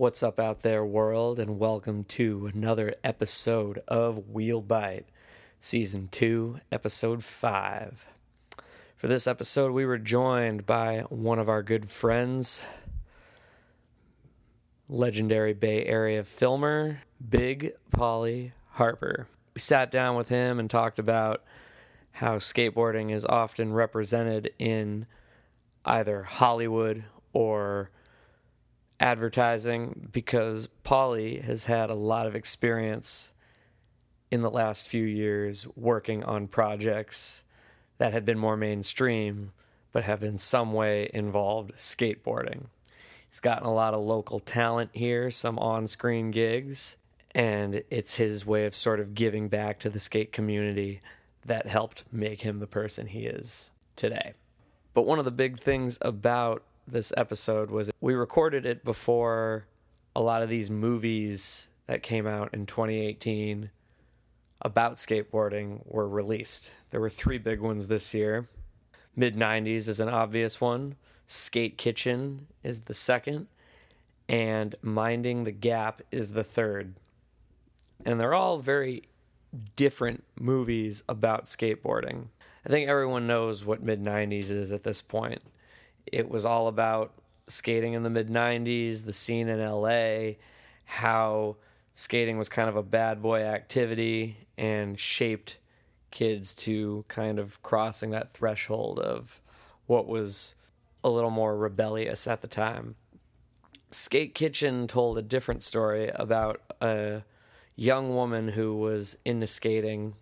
What's up out there, world, and welcome to another episode of Wheel Bite, Season 2, Episode 5. For this episode, we were joined by one of our good friends, legendary Bay Area filmer, Big Polly Harper. We sat down with him and talked about how skateboarding is often represented in either Hollywood or advertising because Polly has had a lot of experience in the last few years working on projects that have been more mainstream but have in some way involved skateboarding. He's gotten a lot of local talent here, some on screen gigs, and it's his way of sort of giving back to the skate community that helped make him the person he is today. But one of the big things about this episode was we recorded it before a lot of these movies that came out in 2018 about skateboarding were released. There were three big ones this year. Mid 90s is an obvious one, Skate Kitchen is the second, and Minding the Gap is the third. And they're all very different movies about skateboarding. I think everyone knows what mid 90s is at this point. It was all about skating in the mid 90s, the scene in LA, how skating was kind of a bad boy activity and shaped kids to kind of crossing that threshold of what was a little more rebellious at the time. Skate Kitchen told a different story about a young woman who was into skating,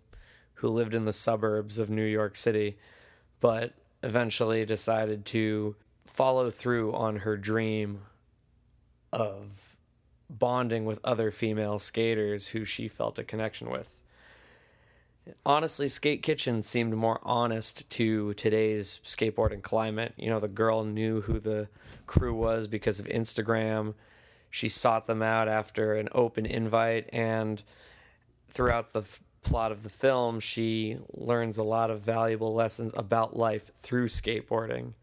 who lived in the suburbs of New York City, but eventually decided to follow through on her dream of bonding with other female skaters who she felt a connection with. Honestly, Skate Kitchen seemed more honest to today's skateboarding climate. You know, the girl knew who the crew was because of Instagram. She sought them out after an open invite, and throughout the plot of the film, she learns a lot of valuable lessons about life through skateboarding.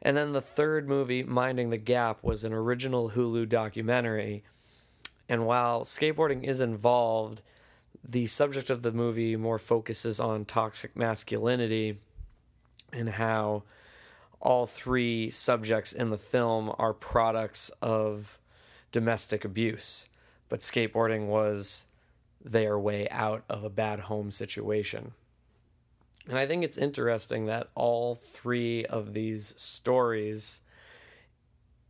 And then the third movie, Minding the Gap, was an original Hulu documentary. And while skateboarding is involved, the subject of the movie more focuses on toxic masculinity and how all three subjects in the film are products of domestic abuse. But skateboarding was their way out of a bad home situation. And I think it's interesting that all three of these stories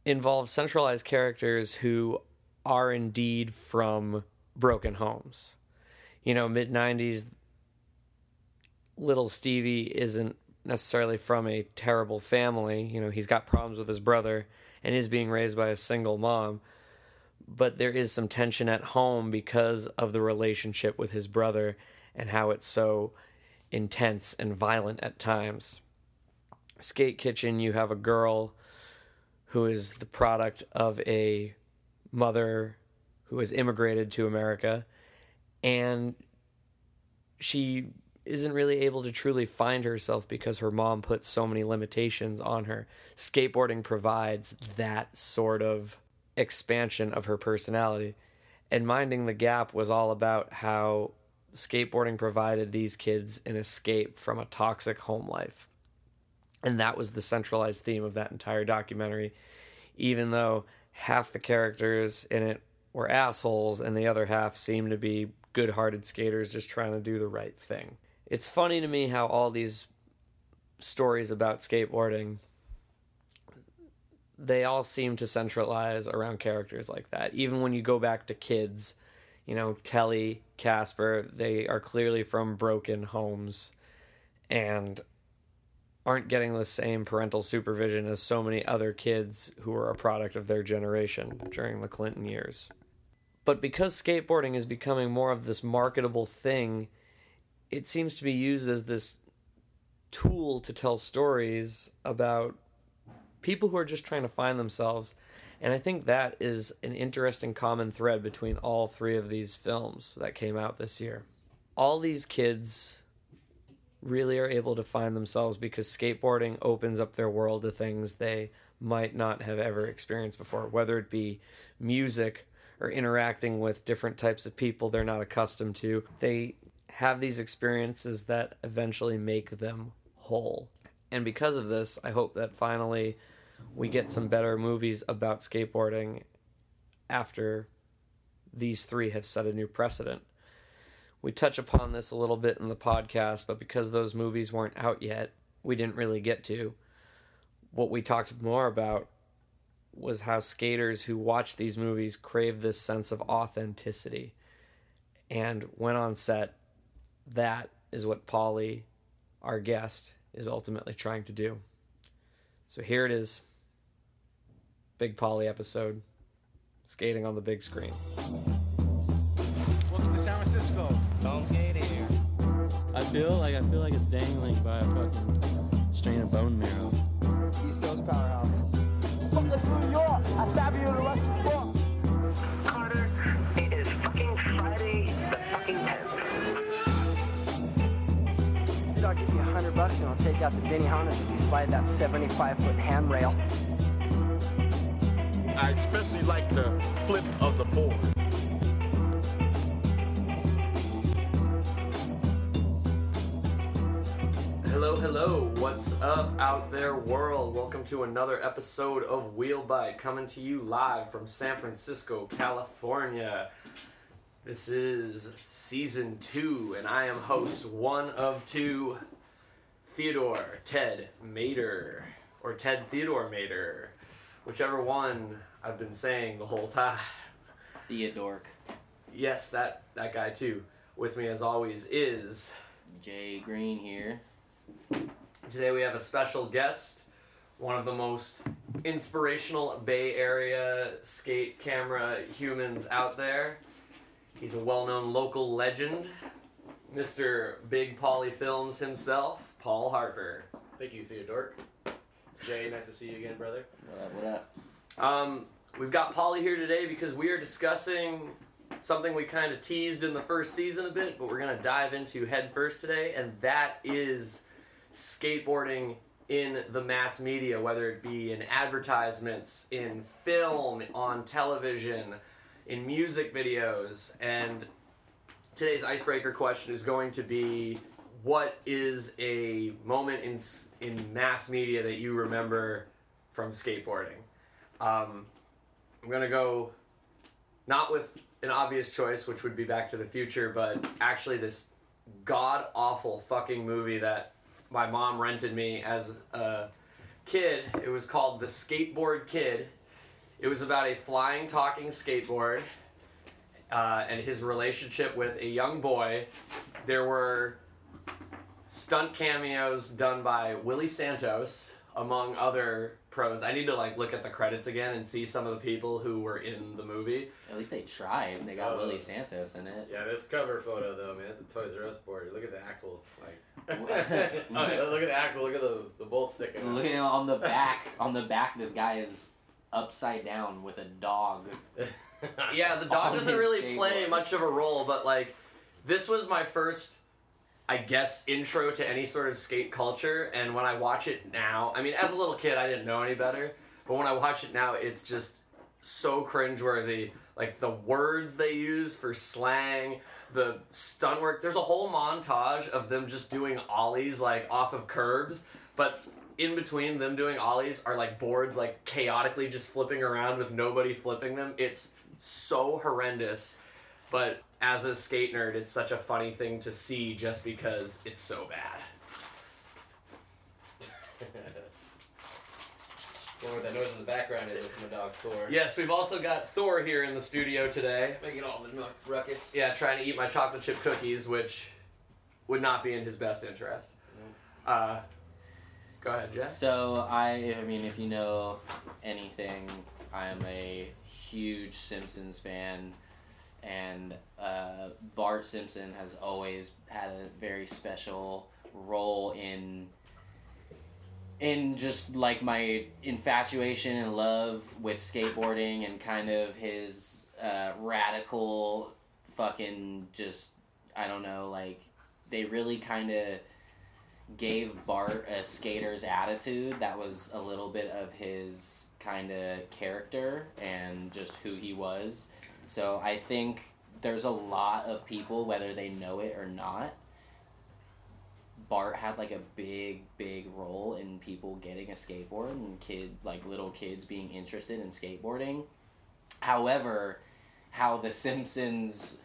involve centralized characters who are indeed from broken homes. You know, mid 90s, little Stevie isn't necessarily from a terrible family. You know, he's got problems with his brother and is being raised by a single mom. But there is some tension at home because of the relationship with his brother and how it's so intense and violent at times. Skate Kitchen, you have a girl who is the product of a mother who has immigrated to America and she isn't really able to truly find herself because her mom put so many limitations on her. Skateboarding provides that sort of expansion of her personality. And Minding the Gap was all about how skateboarding provided these kids an escape from a toxic home life. And that was the centralized theme of that entire documentary, even though half the characters in it were assholes and the other half seemed to be good hearted skaters just trying to do the right thing. It's funny to me how all these stories about skateboarding they all seem to centralize around characters like that. Even when you go back to kids, you know, Telly, Casper, they are clearly from broken homes and aren't getting the same parental supervision as so many other kids who are a product of their generation during the Clinton years. But because skateboarding is becoming more of this marketable thing, it seems to be used as this tool to tell stories about people who are just trying to find themselves and I think that is an interesting common thread between all three of these films that came out this year. All these kids really are able to find themselves because skateboarding opens up their world to things they might not have ever experienced before, whether it be music or interacting with different types of people they're not accustomed to. They have these experiences that eventually make them whole. And because of this, I hope that finally we get some better movies about skateboarding after these three have set a new precedent. We touch upon this a little bit in the podcast, but because those movies weren't out yet, we didn't really get to. What we talked more about was how skaters who watch these movies crave this sense of authenticity. And when on set, that is what Paulie, our guest, is ultimately trying to do. So here it is Big Polly episode skating on the big screen. Welcome to San Francisco. Don't skate here. I feel like I feel like it's dangling by a fucking strain of bone marrow. East Coast Powerhouse. From the New York, Carter, it is fucking Friday the fucking 10th. Dude, I'll give you a hundred bucks and I'll take out the Benihana if you slide that 75 foot handrail. I especially like the flip of the board. Hello, hello. What's up out there, world? Welcome to another episode of Wheelbite coming to you live from San Francisco, California. This is season two, and I am host one of two, Theodore Ted Mater, or Ted Theodore Mater, whichever one I've been saying the whole time. Theodork. Yes, that that guy too. With me as always is Jay Green here. Today we have a special guest, one of the most inspirational Bay Area skate camera humans out there. He's a well-known local legend, Mr. Big Polly Films himself, Paul Harper. Thank you, Theodore. Jay, nice to see you again, brother. What up? What up? Um, we've got Polly here today because we are discussing something we kind of teased in the first season a bit, but we're going to dive into head first today, and that is skateboarding in the mass media, whether it be in advertisements, in film, on television, in music videos. And today's icebreaker question is going to be what is a moment in, in mass media that you remember from skateboarding? Um, I'm gonna go not with an obvious choice, which would be Back to the Future, but actually this god awful fucking movie that my mom rented me as a kid. It was called The Skateboard Kid. It was about a flying, talking skateboard uh, and his relationship with a young boy. There were stunt cameos done by Willie Santos, among other pros. I need to like look at the credits again and see some of the people who were in the movie. At least they tried. They got Uh, Willie Santos in it. Yeah, this cover photo though, man, it's a Toys R Us board. Look at the axle, like. What? Oh, look at the axle. Look at the the bolt sticking. out. Look at on the back. On the back, this guy is upside down with a dog. Yeah, the dog doesn't his really play skateboard. much of a role, but like this was my first I guess intro to any sort of skate culture and when I watch it now, I mean as a little kid I didn't know any better, but when I watch it now it's just so cringeworthy. Like the words they use for slang, the stunt work. There's a whole montage of them just doing ollies like off of curbs, but in between them doing ollies are like boards like chaotically just flipping around with nobody flipping them. It's so horrendous. But as a skate nerd, it's such a funny thing to see just because it's so bad. Going that noise in the background is this my dog Thor. Yes, we've also got Thor here in the studio today. Making all the milk ruckus. Yeah, trying to eat my chocolate chip cookies, which would not be in his best interest. Uh, go ahead, Jeff. So I, I mean, if you know anything, I am a huge Simpsons fan, and uh, Bart Simpson has always had a very special role in in just like my infatuation and love with skateboarding and kind of his uh, radical fucking just I don't know like they really kind of gave Bart a skater's attitude that was a little bit of his kind of character and just who he was. So I think there's a lot of people, whether they know it or not, Bart had like a big, big role in people getting a skateboard and kid like little kids being interested in skateboarding. However, how the Simpsons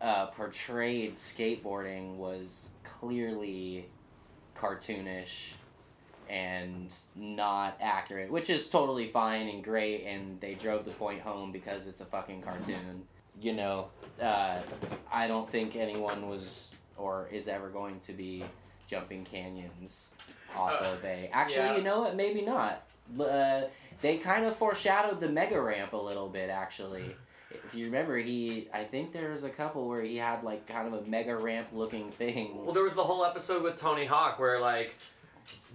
uh, portrayed skateboarding was clearly cartoonish and not accurate, which is totally fine and great, and they drove the point home because it's a fucking cartoon. You know, uh, I don't think anyone was or is ever going to be jumping canyons off Uh, of a. Actually, yeah. you know what? Maybe not. Uh, they kind of foreshadowed the mega ramp a little bit, actually. If you remember, he I think there was a couple where he had like kind of a mega ramp looking thing. Well, there was the whole episode with Tony Hawk where like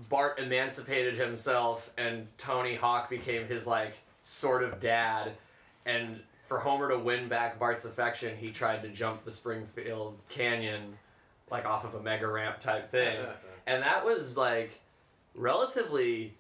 Bart emancipated himself and Tony Hawk became his like sort of dad, and for Homer to win back Bart's affection, he tried to jump the Springfield Canyon, like off of a mega ramp type thing, and that was like relatively.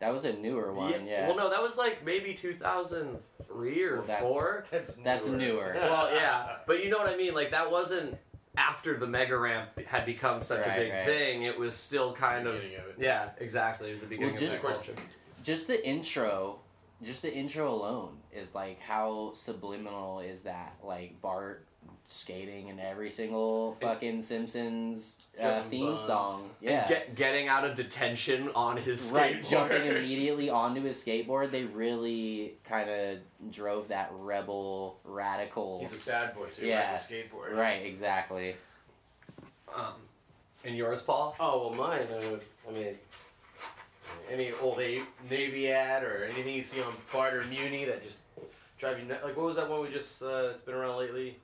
That was a newer one, yeah. Well, no, that was like maybe two thousand three or Well, that's- four. That's That's newer. well, yeah, but you know what I mean. Like that wasn't after the mega ramp had become such a big right. thing. It was still kind of of yeah, exactly. It was the beginning Well, of just- that culture. just the intro just the intro alone is like how subliminal is that like bart skating in every single fucking simpsons uh, theme buns. song yeah get, getting out of detention on his right skateboard. jumping immediately onto his skateboard they really kind of drove that rebel radical He's a bad boy too. Yeah. Like a skateboard. right exactly Um, and yours, Paul? Oh well, mine. Uh, I mean, any old A- Navy ad or anything you see on Bart or Muni that just drive you nuts. Like what was that one we just? Uh, it's been around lately.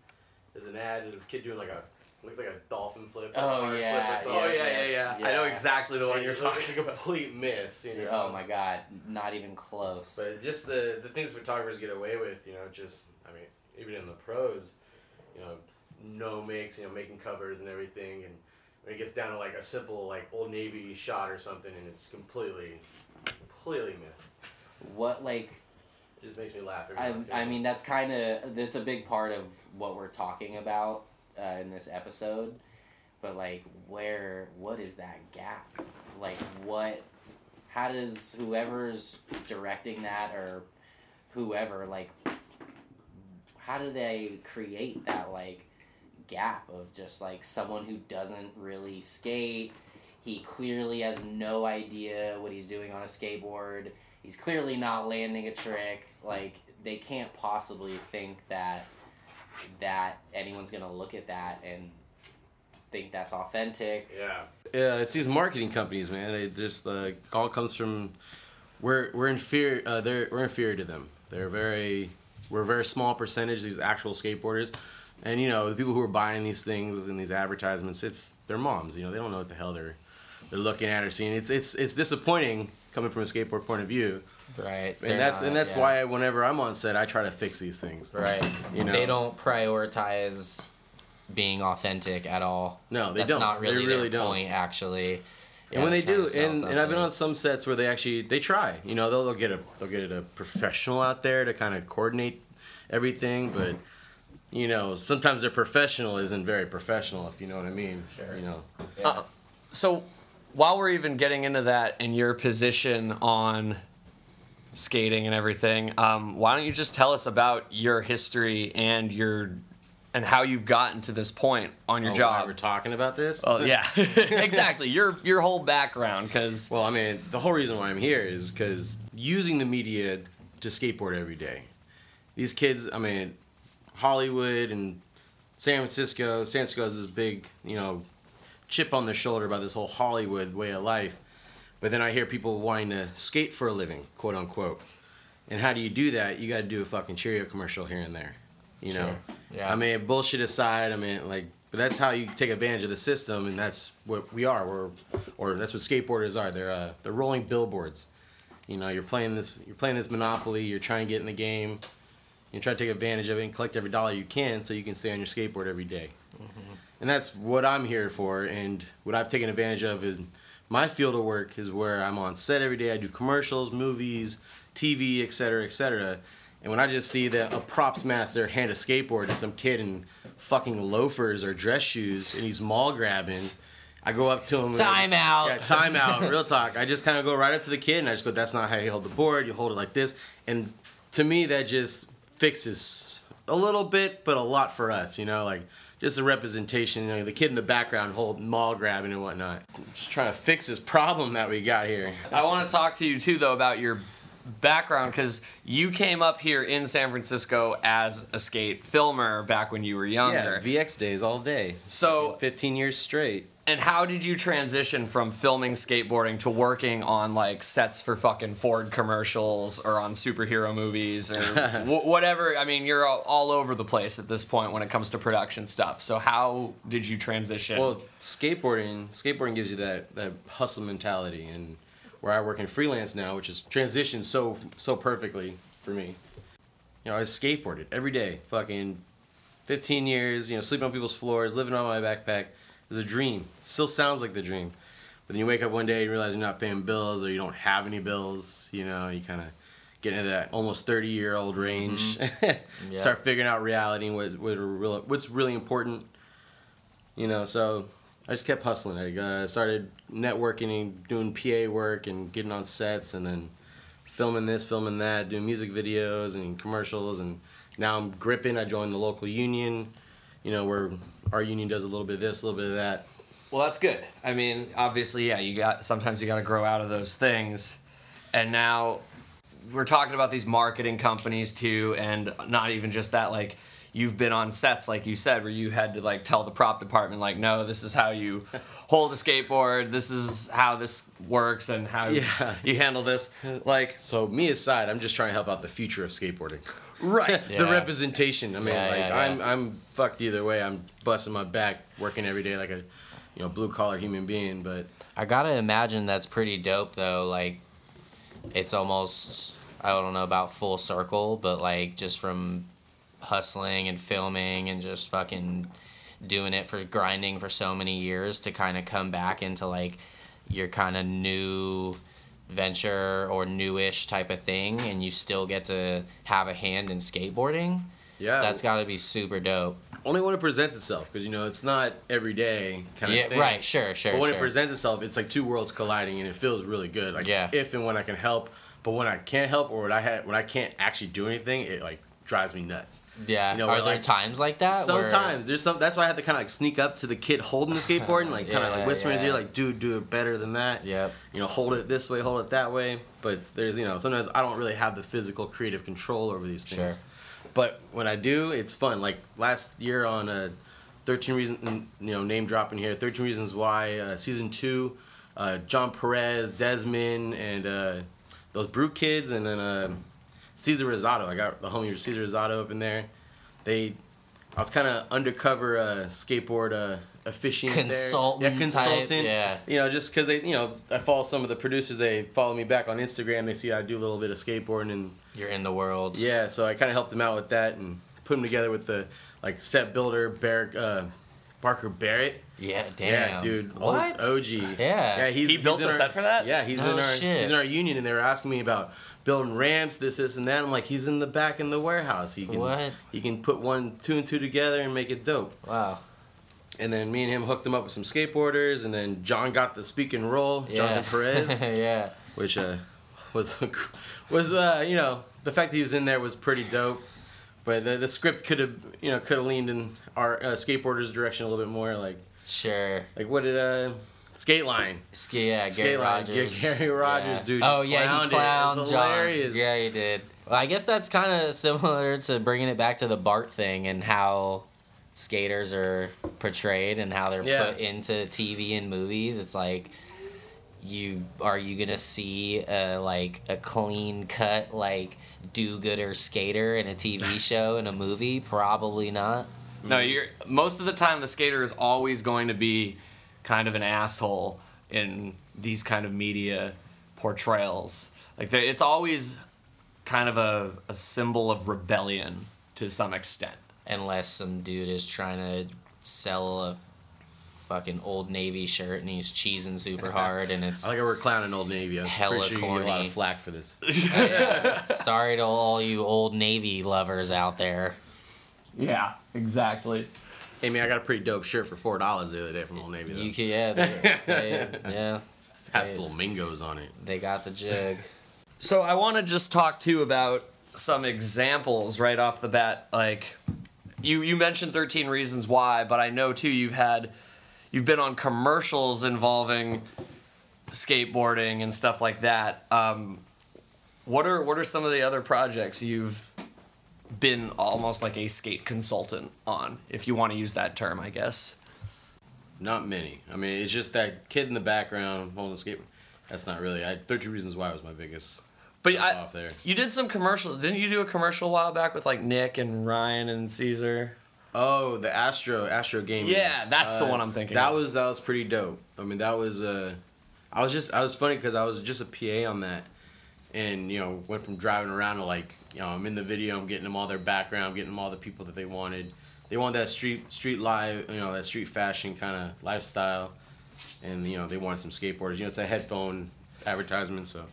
There's an ad and this kid doing like a looks like a dolphin flip. or Oh, hard yeah, flip or Oh something. yeah, yeah, yeah. I know exactly the one And you're it talking like a about. complete miss. You know? oh my god not even close But just the the things photographers get away with, you know, just I mean, even in the pros, you know, no makes, you know, making covers and everything, and when it gets down to like a simple like old navy shot or something, and it's completely, completely missed. what like It just makes me laugh. I, I mean that's kind of that's a big part of what we're talking about uh, in this episode but like where what is that gap like what how does whoever's directing that or whoever like how do they create that like gap of just like someone who doesn't really skate he clearly has no idea what he's doing on a skateboard he's clearly not landing a trick like they can't possibly think that that anyone's gonna look at that and think that's authentic Yeah. Yeah, it's these marketing companies, man. They just uh, all comes from we're we're inferior. Uh, they're we're inferior to them. They're very we're a very small percentage. These actual skateboarders, and you know the people who are buying these things and these advertisements, it's their moms. You know they don't know what the hell they're they're looking at or seeing. It's it's it's disappointing coming from a skateboard point of view, right and that's and that's why whenever I'm on set, I try to fix these things. right You know. they don't prioritize being authentic at all No, they that's don't. not really, They really don't. point actually and when they do, and, and I've been on some sets where they actually they try. You know, they'll, they'll get a they'll get a professional out there to kind of coordinate everything, but you know, sometimes their professional isn't very professional, if you know what I mean. Sure. You know. Yeah. So, while we're even getting into that and your position on skating and everything, um, why don't you just tell us about your history and your and how you've gotten to this point on your Oh, job? We're talking about this. Oh yeah, exactly. Your your whole background, because Well, I mean, the whole reason why I'm here is because using the media to skateboard every day. These kids, I mean, Hollywood and San Francisco. San Francisco is this big, you know, chip on their shoulder about this whole Hollywood way of life. But then I hear people wanting to skate for a living, quote unquote. And how do you do that? You got to do a fucking Cheerio commercial here and there. You know. Sure. Yeah. I mean, bullshit aside, I mean, like, but that's how you take advantage of the system, and that's what we are. We're, or that's what skateboarders are. They're uh, they're rolling billboards. You know, you're playing this, you're playing this monopoly. You're trying to get in the game. You try to take advantage of it and collect every dollar you can, so you can stay on your skateboard every day. And that's what I'm here for. And what I've taken advantage of is my field of work is where I'm on set every day. I do commercials, movies, TV, et cetera, et cetera. And when I just see that a props master hand a skateboard to some kid in fucking loafers or dress shoes and he's mall grabbing, I go up to him. and I just- Time out. Yeah, time out. Real talk. I just kind of go right up to the kid and I just go, "That's not how you hold the board. You hold it like this." And to me, that just fixes a little bit, but a lot for us. You know, like just the representation. You know, the kid in the background holding mall grabbing and whatnot. Just trying to fix this problem that we got here. I want to talk to you too, though, about your background because you came up here in San Francisco as a skate filmer back when you were younger. Yeah, VX days all day. So, 15 years straight. And how did you transition from filming skateboarding to working on like sets for fucking Ford commercials or on superhero movies or wh- whatever? I mean, you're all, all over the place at this point when it comes to production stuff. So, how did you transition? Well, skateboarding, skateboarding gives you that that hustle mentality, and where I work in freelance now, which is transitioned so so perfectly for me. You know, I skateboarded every day, fucking 15 years. You know, sleeping on people's floors, living on my backpack. It was a dream. Still sounds like the dream. But then you wake up one day and realize you're not paying bills or you don't have any bills. You know, you kind of get into that almost 30 year old range. Yeah. Start figuring out reality and what, what real, what's really important. You know, so I just kept hustling. I uh, started networking and doing PA work and getting on sets and then filming this, filming that, doing music videos and commercials. And now I'm gripping. I joined the local union, you know, where our union does a little bit of this, a little bit of that. Well, that's good. I mean, obviously, yeah, you got sometimes you got to grow out of those things. And now we're talking about these marketing companies too, and not even just that. Like you've been on sets, like you said, where you had to like tell the prop department, like, no, this is how you hold a skateboard. This is how this works, and how Yeah. you handle this. Like, So me aside, I'm just trying to help out the future of skateboarding. right? the representation. I mean, Yeah, like yeah, I'm. I'm fucked either way. I'm busting my back, working every day like a you know blue collar human being. But I gotta imagine that's pretty dope though. Like, it's almost I don't know about full circle, but like just from hustling and filming and just fucking doing it for grinding for so many years to kind of come back into like your kind of new venture or newish type of thing, and you still get to have a hand in skateboarding. yeah, That's got to be super dope. only when it presents itself because you know it's not every day kind of Yeah, thing. right. Sure, sure, But when sure. it presents itself, it's like two worlds colliding, and it feels really good. Like Yeah. if and when I can help, but when I can't help or when I ha- when I can't actually do anything, it like drives me nuts. yeah. you know, Are there like, times like that? where- Sometimes there's some. That's why I have to kind of like sneak up to the kid holding the skateboard and like kind of Yeah, like whisper in his ear, like, "Dude, do it better than that." Yep. You know, hold it this way, hold it that way. But there's you know sometimes I don't really have the physical creative control over these things. Sure. But when I do, it's fun. Like last year on uh, 13 reasons, you know, name dropping here. 13 reasons why uh, season two, uh, John Perez, Desmond, and uh, those Brute kids, and then Cesar Rosado. I got the homie Cesar Rosado up in there. They, I was kind of undercover uh, skateboard uh, officiant there. Consultant Yeah, type, consultant. yeah. You know, just because they, you know, I follow some of the producers. They follow me back on Instagram. They see I do a little bit of skateboarding and You're in the world. yeah, so I kind of helped him out with that and put him together with the like set builder Bar- uh, Barker Barrett. Yeah, damn. Yeah, dude. What? OG. Yeah. Yeah, he's, He built he's the our- set for that? Yeah, he's Oh, in our shit. he's in our union, and they were asking me about building ramps, this, this, and that. I'm like, he's in the back in the warehouse. He can What? he can put one, two, and two together and make it dope. Wow. And then me and him hooked him up with some skateboarders, and then John got the speak and roll, Yeah. Jonathan Perez. yeah. which uh, was was uh, you know the fact that he was in there was pretty dope. But the, the script could have you know could have leaned in our uh, skateboarders' direction a little bit more. Like Sure. like what did uh, Skateline? Sk- yeah, Gary Skateline. Rogers. Gary Rogers, yeah. dude, Oh he yeah, clowned he it. It was clowned John. Yeah, he did. Well, I guess that's kind of similar to bringing it back to the Bart thing and how skaters are portrayed and how they're Yeah. put into TV and movies. It's like you are you gonna see a like a clean cut like do-gooder skater in a TV show in a movie? Probably not. No, you're most of the time the skater is always going to be kind of an asshole in these kind of media portrayals. Like they, it's always kind of a, a symbol of rebellion to some extent. unless some dude is trying to sell a fucking old navy shirt and he's cheesing super hard and it's I like how we're clowning Old Navy. I'm Hella pretty sure you get a lot of flack for this. sorry to all you old navy lovers out there. Yeah, exactly. Hey man, I got a pretty dope shirt for four dollars the other day from Old Navy. Though. You can yeah, they, they, yeah. it has flamingos on it. They got the jig. So I want to just talk too about some examples right off the bat. Like you, you mentioned Thirteen Reasons Why, but I know too you've had, you've been on commercials involving skateboarding and stuff like that. Um, what are what are some of the other projects you've been almost like a skate consultant on, if you want to use that term, I guess. Not many. I mean, it's just that kid in the background holding the skateboard. That's not really. I, 13 Reasons Why was my biggest. But I, off there. you did some commercials. Didn't you do a commercial a while back with like Nick and Ryan and Cesar? Oh, the Astro Astro game. Yeah, that's the one I'm thinking That of. was that was pretty dope. I mean, that was uh, I was just I was funny because I was just a PA on that, and you know went from driving around to like you know I'm in the video, I'm getting them all their background, getting them all the people that they wanted. They want that street street live, you know, that street fashion kind of lifestyle, and you know they wanted some skateboarders. You know, it's a headphone advertisement, so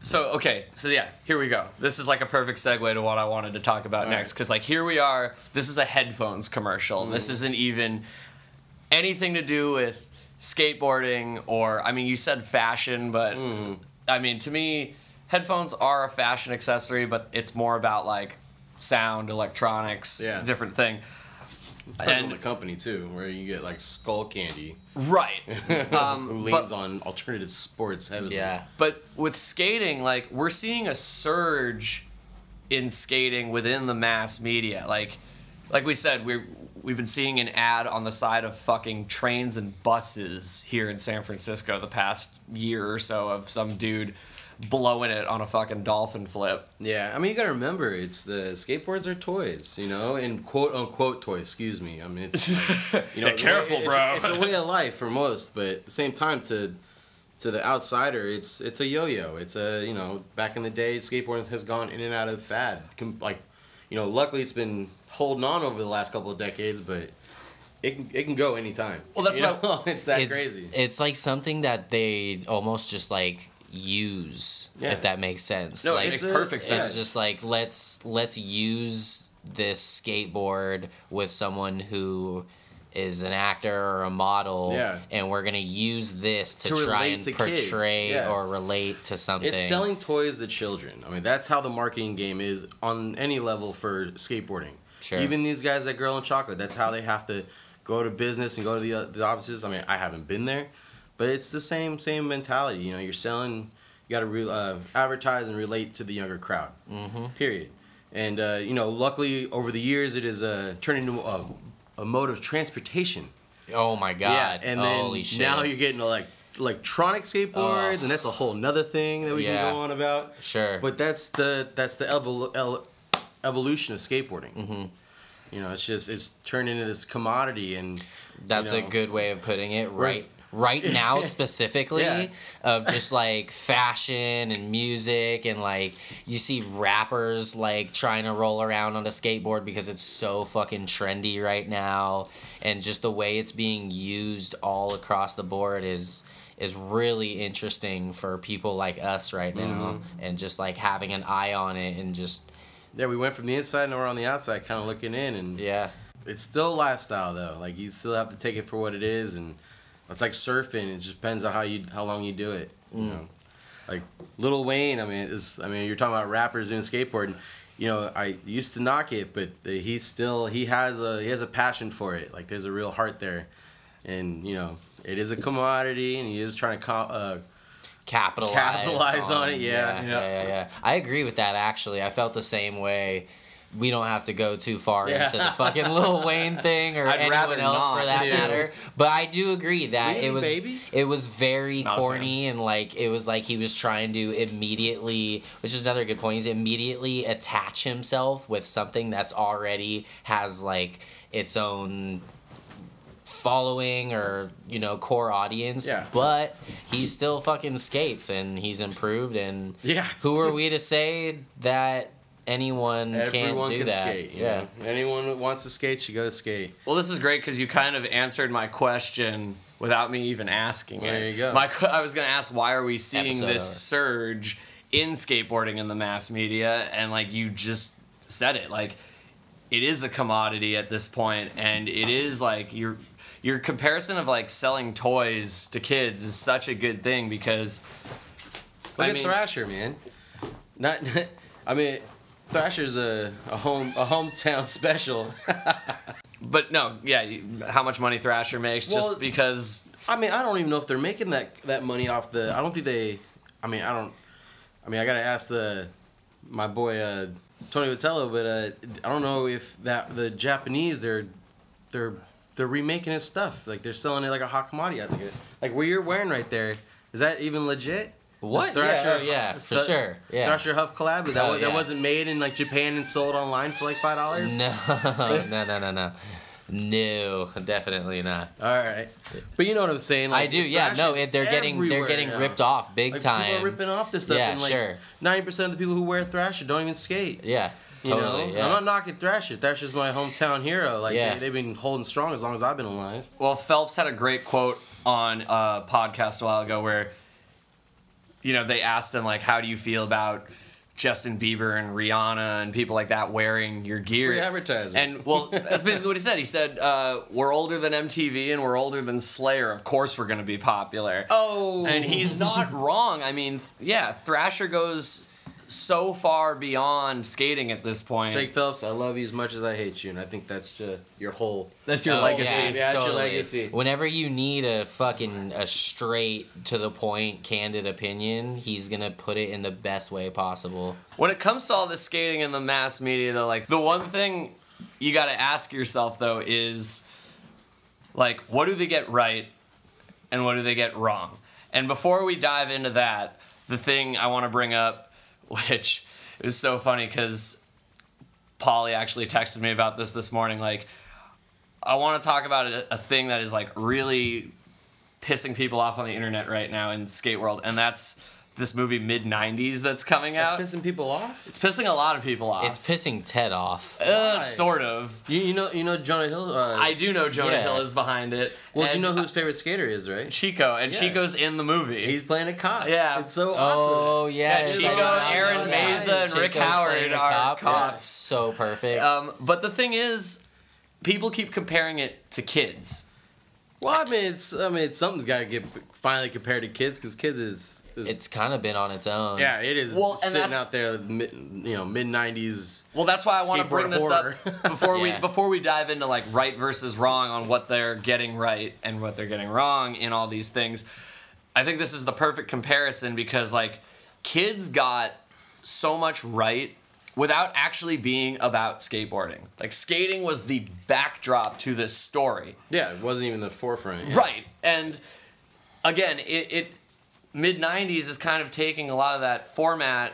So okay, so yeah, here we go. This is like a perfect segue to what I wanted to talk about All next right. because like here we are. This is a headphones commercial. Mm. This isn't even anything to do with skateboarding or I mean you said fashion, but Mm. I mean to me headphones are a fashion accessory, but it's more about like sound, electronics, Yeah. different thing. depends on And the company too, where you get like Skullcandy, right, um, who but- leans on alternative sports heavily. Yeah. But with skating, like we're seeing a surge in skating within the mass media. Like, like we said, we're we've been seeing an ad on the side of fucking trains and buses here in San Francisco the past year or so of some dude blowing it on a fucking dolphin flip. Yeah, I mean you gotta remember it's the skateboards are toys, you know, and quote unquote toys. Excuse me. I mean it's like, you know careful, it's, bro. It's a way of life for most, but at the same time to to the outsider, it's it's a yo-yo. It's a you know back in the day, skateboarding has gone in and out of fad. Like, you know, luckily it's been holding on over the last couple of decades, but it can it can go anytime. Well, that's you what know? it's that it's, crazy. It's like something that they almost just like use, Yeah. if that makes sense. No, it like, makes perfect sense. It's just like let's let's use this skateboard with someone who is an actor or a model, Yeah. and we're gonna use this to, To try and to portray yeah. or relate to something. It's selling toys to children. I mean, that's how the marketing game is on any level for skateboarding. Sure. Even these guys at Girl and Chocolate, that's how they have to go to business and go to the, uh, the offices. I mean, I haven't been there, but it's the same same mentality. You know, you're selling, you got to re- uh, advertise and relate to the younger crowd. Mm-hmm. Period. And uh, you know, luckily over the years, it has uh, turned into a, a mode of transportation. Oh my god! and then Holy shit! now you're getting like electronic skateboards, Oh. and that's a whole nother thing that we Yeah. can go on about. sure. But that's the that's the evol- el- evolution of skateboarding. hmm You know, it's just it's turned into this commodity, and That's you a good way of putting it. Right. Right now, specifically, Yeah. of just like fashion and music, and like you see rappers like trying to roll around on a skateboard because it's so fucking trendy right now, and just the way it's being used all across the board is is really interesting for people like us right now, mm-hmm. and just like having an eye on it and just Yeah, we went from the inside and we're on the outside, kind of looking in, and yeah, it's still lifestyle though. Like you still have to take it for what it is, and it's like surfing. It just depends on how you how long you do it. You Mm. know, like Lil Wayne. I mean, it's I mean you're talking about rappers doing skateboarding. You know, I used to knock it, but he's still he has a he has a passion for it. Like there's a real heart there, and you know it is a commodity, and he is trying to co- uh, capitalize, Capitalize on it, yeah. yeah, yeah, yeah, yeah. I agree with that. Actually, I felt the same way. We don't have to go too far Yeah. into the fucking Lil Wayne thing or I'd anyone else not, for that too. matter. But I do agree that Easy, it was baby. it was very Not corny and like it was like he was trying to immediately, which is another good point. He's immediately attach himself with something that's already has like its own following or you know core audience Yeah. but he still fucking skates and he's improved and Yeah. who are we to say that anyone Everyone can't do can that. skate. yeah. know? Anyone that wants to skate should go to skate. Well, this is great because you kind of answered my question without me even asking There it. you go. My, I was going to ask why are we seeing Episode this over. surge in skateboarding in the mass media, and like you just said it, like it is a commodity at this point, and it is like your your comparison of like selling toys to kids is such a good thing because Look I at mean- Thrasher, man. Not, I mean, Thrasher's a, a home a hometown special. But no, yeah, you- how much money Thrasher makes Well- just because I mean, I don't even know if they're making that that money off the. I don't think they. I mean, I don't. I mean, I gotta ask the my boy uh, Tony Vitello, but uh, I don't know if that the Japanese they're they're they're remaking his stuff. Like they're selling it like a hot commodity. I think. It, like what you're wearing right there. Is that even legit? What? Thrasher- yeah, yeah, for the sure. Yeah. Thrasher Huff collab. That, Oh, wa- that yeah. wasn't made in like Japan and sold online for like five dollars. No, no, no, no, no. No, definitely not. All right, but you know what I'm saying. I do, yeah. No, they're getting they're getting now. ripped off big Like, time. People are ripping off this stuff. Yeah, and like sure. Ninety percent of the people who wear Thrasher don't even skate. Yeah, You totally. know, yeah. I'm not knocking Thrasher. Thrasher's my hometown hero. Like Yeah. they, they've been holding strong as long as I've been alive. Well, Phelps had a great quote on a podcast a while ago where, you know, they asked him like, "How do you feel about Justin Bieber and Rihanna and people like that wearing your gear?" Free advertising. And well, that's basically what he said. He said, uh, "We're older than MTV and we're older than Slayer. Of course, we're going to be popular." oh, And he's not wrong. I mean, yeah, Thrasher goes so far beyond skating at this point. Jake Phelps. I love you as much as I hate you, and I think that's just your whole. That's your Oh, legacy. Yeah, that's your legacy. Whenever you need a fucking a straight to the point, candid opinion, he's gonna put it in the best way possible. When it comes to all this skating in the mass media, though, like the one thing you got to ask yourself though is, like, what do they get right, and what do they get wrong? And before we dive into that, the thing I want to bring up, which is so funny because Polly actually texted me about this this morning, like. I want to talk about a, a thing that is like really pissing people off on the internet right now in skate world, and that's this movie mid '90s that's coming That's out. It's pissing people off. It's pissing a lot of people off. It's pissing Ted off. uh, sort of. You, you know you know Jonah Hill. Uh, I do know Jonah Yeah. Hill is behind it. well, do you know who his favorite skater is, right? Chico, and Yeah. Chico's in the movie. He's playing a cop. Yeah. it's so Oh awesome. yeah, Yeah, it's Chico, like- Aaron yeah. Meza, and Rick Howard are cop. cops. That's so perfect. um, but the thing is, people keep comparing it to kids. Well, I mean, it's I mean, it's, something's got to get finally compared to kids because kids is, is it's kind of been on its own. yeah, it is Well, and sitting that's- out there, mid, you know, mid '90s. Well, that's why I want to bring this horror. up before we before we dive into like right versus wrong on what they're getting right and what they're getting wrong in all these things. I think this is the perfect comparison because like kids got so much right without actually being about skateboarding. Like skating was the backdrop to this story. Yeah, it wasn't even the forefront. yeah. Right. And again, it, it mid 90s is kind of taking a lot of that format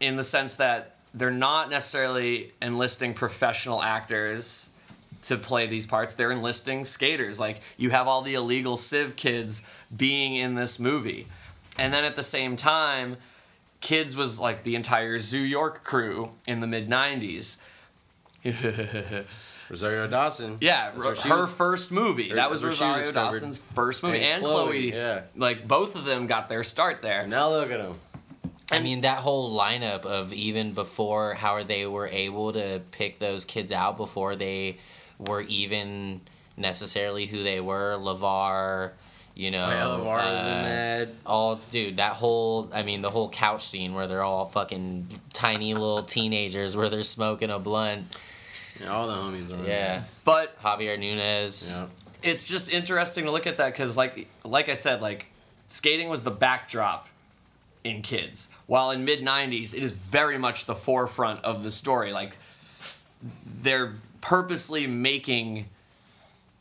in the sense that they're not necessarily enlisting professional actors to play these parts. They're enlisting skaters. Like you have all the illegal civ kids being in this movie. And then at the same time, Kids was like the entire Zoo York crew in the mid 90s. Rosario Dawson. Yeah, That's her, her was- first movie. her- that was that's where she was Rosario. Dawson's first movie, and, And Chloe. Chloe, yeah. like both of them got their start there. Now look at them. I mean, that whole lineup of even before how they were able to pick those kids out before they were even necessarily who they were. Lavar, you know, Yeah, LeVar was in uh, that. all dude. That whole, I mean, the whole couch scene where they're all fucking tiny little teenagers where they're smoking a blunt. Yeah, all the homies are. Yeah, But Javier Nunez. Yeah. it's just interesting to look at that because, like, like I said, like skating was the backdrop in kids, while in mid '90s it is very much the forefront of the story. Like they're purposely making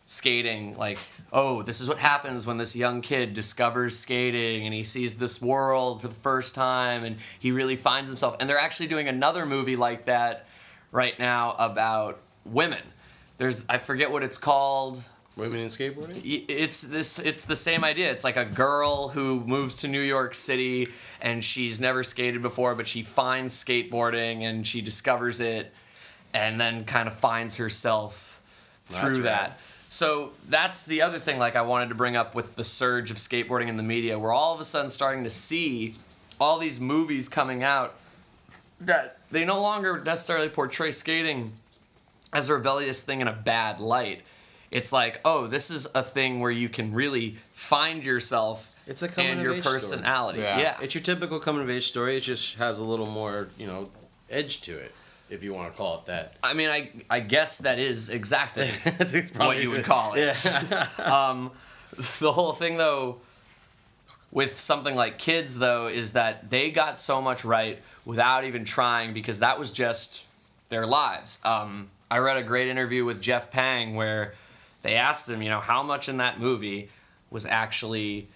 skating like oh this is what happens when this young kid discovers skating and he sees this world for the first time and he really finds himself and they're actually doing another movie like that right now about women. There's i forget what it's called. Women in skateboarding. It's this it's the same idea. It's like a girl who moves to new york city and she's never skated before but she finds skateboarding and she discovers it and then kind of finds herself through that. So that's the other thing like i wanted to bring up with the surge of skateboarding in the media we're all of a sudden starting to see all these movies coming out that they no longer necessarily portray skating as a rebellious thing in a bad light. It's like, oh, this is a thing where you can really find yourself It's a coming and of your age story. personality. Yeah. Yeah. It's your typical coming of age story. It just has a little more, you know, edge to it, if you want to call it that. I mean, I I guess that is exactly what you would call it. Yeah. um, the whole thing though with something like kids though is that they got so much right without even trying because that was just their lives. Um, i read a great interview with jeff pang where they asked him you know how much in that movie was actually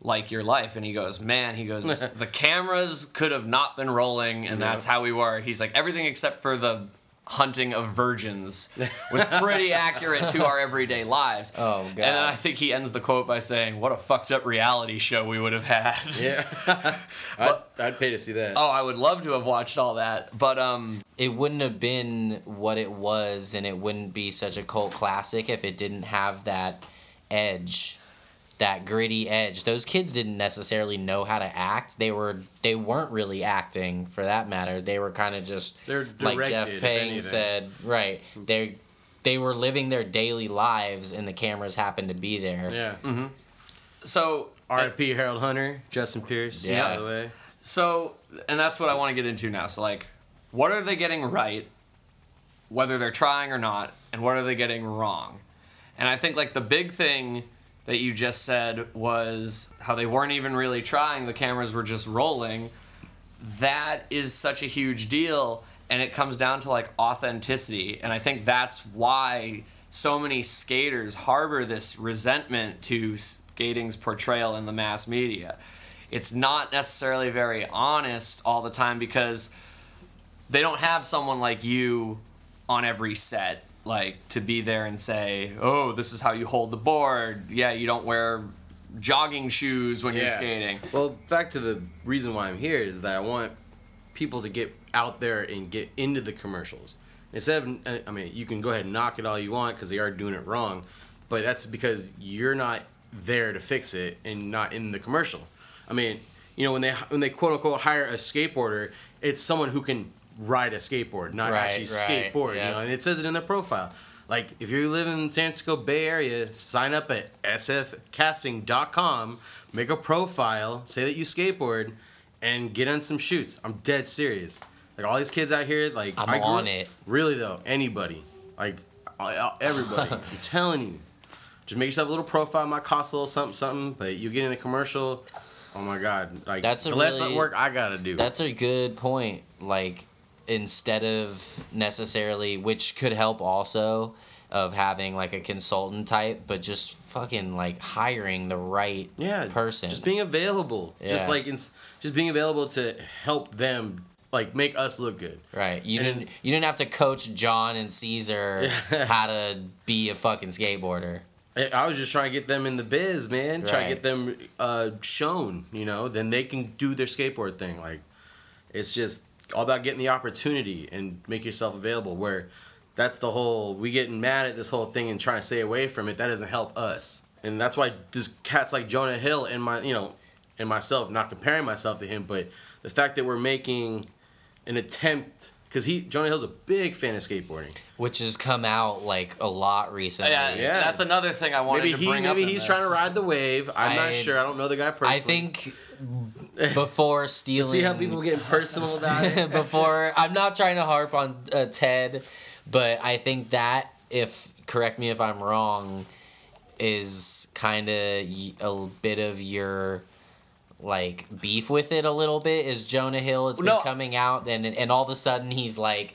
like your life? And he goes man he goes the cameras could have not been rolling and Yeah. that's how we were. He's like everything except for the hunting of virgins was pretty accurate to our everyday lives Oh, god. and then I think he ends the quote by saying, "What a fucked up reality show we would have had." Yeah. I'd, I'd pay to see that. oh, I would love to have watched all that, but um, it wouldn't have been what it was and it wouldn't be such a cult classic if it didn't have that edge that gritty edge those kids didn't necessarily know how to act they were they weren't really acting for that matter they were kind of just They're like jeff pang said right they they were living their daily lives and the cameras happened to be there Yeah. Mm-hmm. so R.I.P. Harold Hunter, Justin Pierce. Yeah. By the way. so, and that's what I want to get into now. So, like, what are they getting right, whether they're trying or not, and what are they getting wrong? And I think like the big thing that you just said was how they weren't even really trying; the cameras were just rolling. That is such a huge deal, and it comes down to like authenticity. And I think that's why so many skaters harbor this resentment to skating's portrayal in the mass media. It's not necessarily very honest all the time because they don't have someone like you on every set like to be there and say oh this is how you hold the board yeah you don't wear jogging shoes when you're skating Well, back to the reason why I'm here is that I want people to get out there and get into the commercials. Instead of, I mean, you can go ahead and knock it all you want because they are doing it wrong, but that's because you're not there to fix it and not in the commercial. I mean, you know, when they when they quote unquote hire a skateboarder, it's someone who can ride a skateboard, not Right, actually right, skateboard. yeah. You know, and it says it in their profile. Like, if you live in San Francisco Bay Area, sign up at sfcasting.com, make a profile, say that you skateboard, and get on some shoots. I'm dead serious. Like all these kids out here, like I'm I grew on up- it. Really though, anybody, like everybody. I'm telling you, just make yourself a little profile. Might cost a little something, something, but you get in a commercial. Oh my god, like That's a the less really- work I gotta do. That's a good point. Like instead of necessarily, which could help also, of having like a consultant type, but just fucking like hiring the right yeah person. just being available just like ins- just being available to help them like make us look good right. You and- didn't you didn't have to coach John and Cesar how to be a fucking skateboarder. I- I was just trying to get them in the biz, man. Try to get them uh, shown, you know. Then they can do their skateboard thing. Like, it's just all about getting the opportunity and make yourself available. Where that's the whole we getting mad at this whole thing and trying to stay away from it. That doesn't help us, and that's why this cats like Jonah Hill and my, you know, and myself, not comparing myself to him, but the fact that we're making an attempt because he Jonah Hill's a big fan of skateboarding. Which has come out like a lot recently. yeah, Yeah. that's another thing i wanted Maybe to he bring up maybe he's this. trying to ride the wave. I'm not sure. I don't know the guy personally. I think before stealing. See how people get personal about it? before I'm not trying to harp on uh, Ted, but I think that if correct me if I'm wrong, is kind of a bit of your like beef with it a little bit. Is Jonah Hill? It's been No. coming out and and all of a sudden he's like.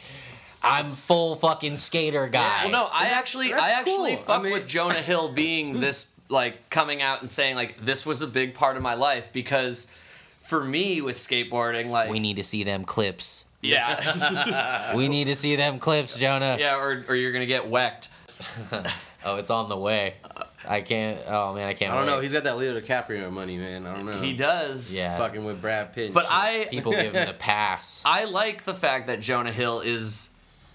I'm full fucking skater guy. Well, no, I actually, that's I actually cool. fuck I mean- with Jonah Hill being this, like, coming out and saying like this was a big part of my life because, for me with skateboarding, like, we need to see them clips. yeah, We need to see them clips, Jonah. yeah, or or you're gonna get whacked. Oh, it's on the way. Uh, I can't. Oh man, I can't. I don't wait. know. He's got that Leo DiCaprio money, man. I don't know. He does. Yeah. fucking with Brad Pitt. But shit. I People give him the pass. I like the fact that Jonah Hill is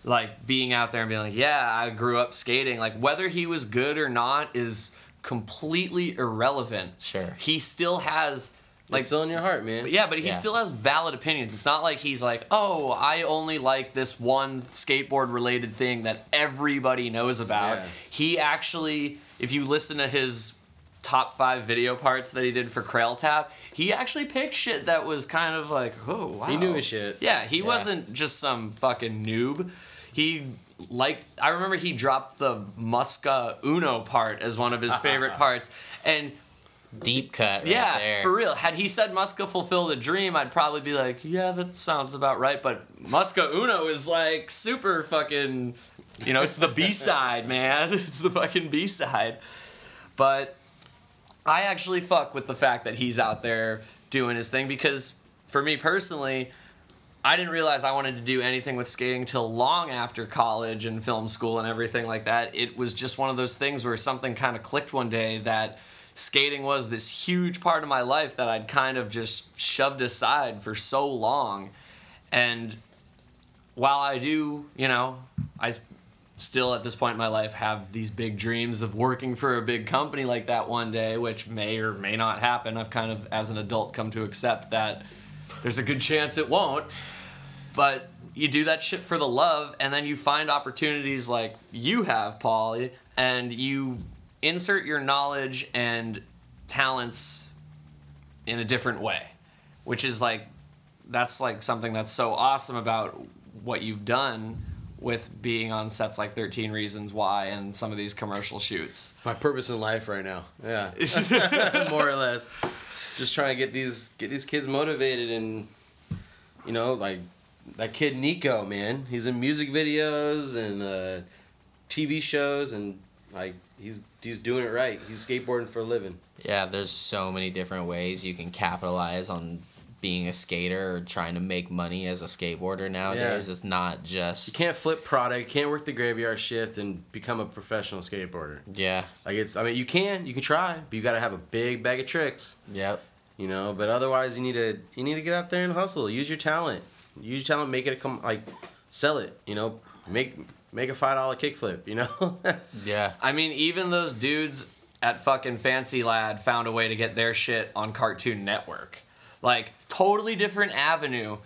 like being out there and being like, yeah, I grew up skating. Like whether he was good or not is completely irrelevant. Sure. He still has like it's still in your heart, man. yeah, but he Yeah. still has valid opinions. It's not like he's like, oh, I only like this one skateboard related thing that everybody knows about. Yeah. He actually, if you listen to his top five video parts that he did for Crailtap, he actually picked shit that was kind of like, oh, wow. He knew his shit. Yeah, he wasn't just some fucking noob. He like I remember he dropped the Muska Uno part as one of his favorite parts, and Deep cut. Right yeah, there. for real. Had he said Muska fulfilled a dream, I'd probably be like, yeah, that sounds about right. But Muska Uno is like super fucking, you know, it's the B side, man. It's the fucking B side. But I actually fuck with the fact that he's out there doing his thing because for me personally, I didn't realize I wanted to do anything with skating till long after college and film school and everything like that. It was just one of those things where something kind of clicked one day that skating was this huge part of my life that I'd kind of just shoved aside for so long. And while I do, you know, I still at this point in my life have these big dreams of working for a big company like that one day, which may or may not happen. I've kind of, as an adult, come to accept that there's a good chance it won't. But you do that shit for the love, and then you find opportunities like you have, Paul, and you insert your knowledge and talents in a different way, which is like, that's like something that's so awesome about what you've done with being on sets like 13 Reasons Why and some of these commercial shoots. my purpose in life right now. Yeah, more or less. Just trying to get these get these kids motivated and you know like that kid Nico, man. He's in music videos and uh, TV shows and like he's he's doing it right. He's skateboarding for a living. Yeah, there's so many different ways you can capitalize on being a skater or trying to make money as a skateboarder nowadays. Yeah. It's not just You can't flip product. You can't work the graveyard shift and become a professional skateboarder. yeah, Like it's, I mean, you can, you can try, but you got to have a big bag of tricks. yep. you know but otherwise you need to you need to get out there and hustle use your talent use your talent make it come like sell it you know make make a five dollar kickflip you know Yeah. I mean, even those dudes at fucking Fancy Lad found a way to get their shit on Cartoon Network. Like, totally different avenue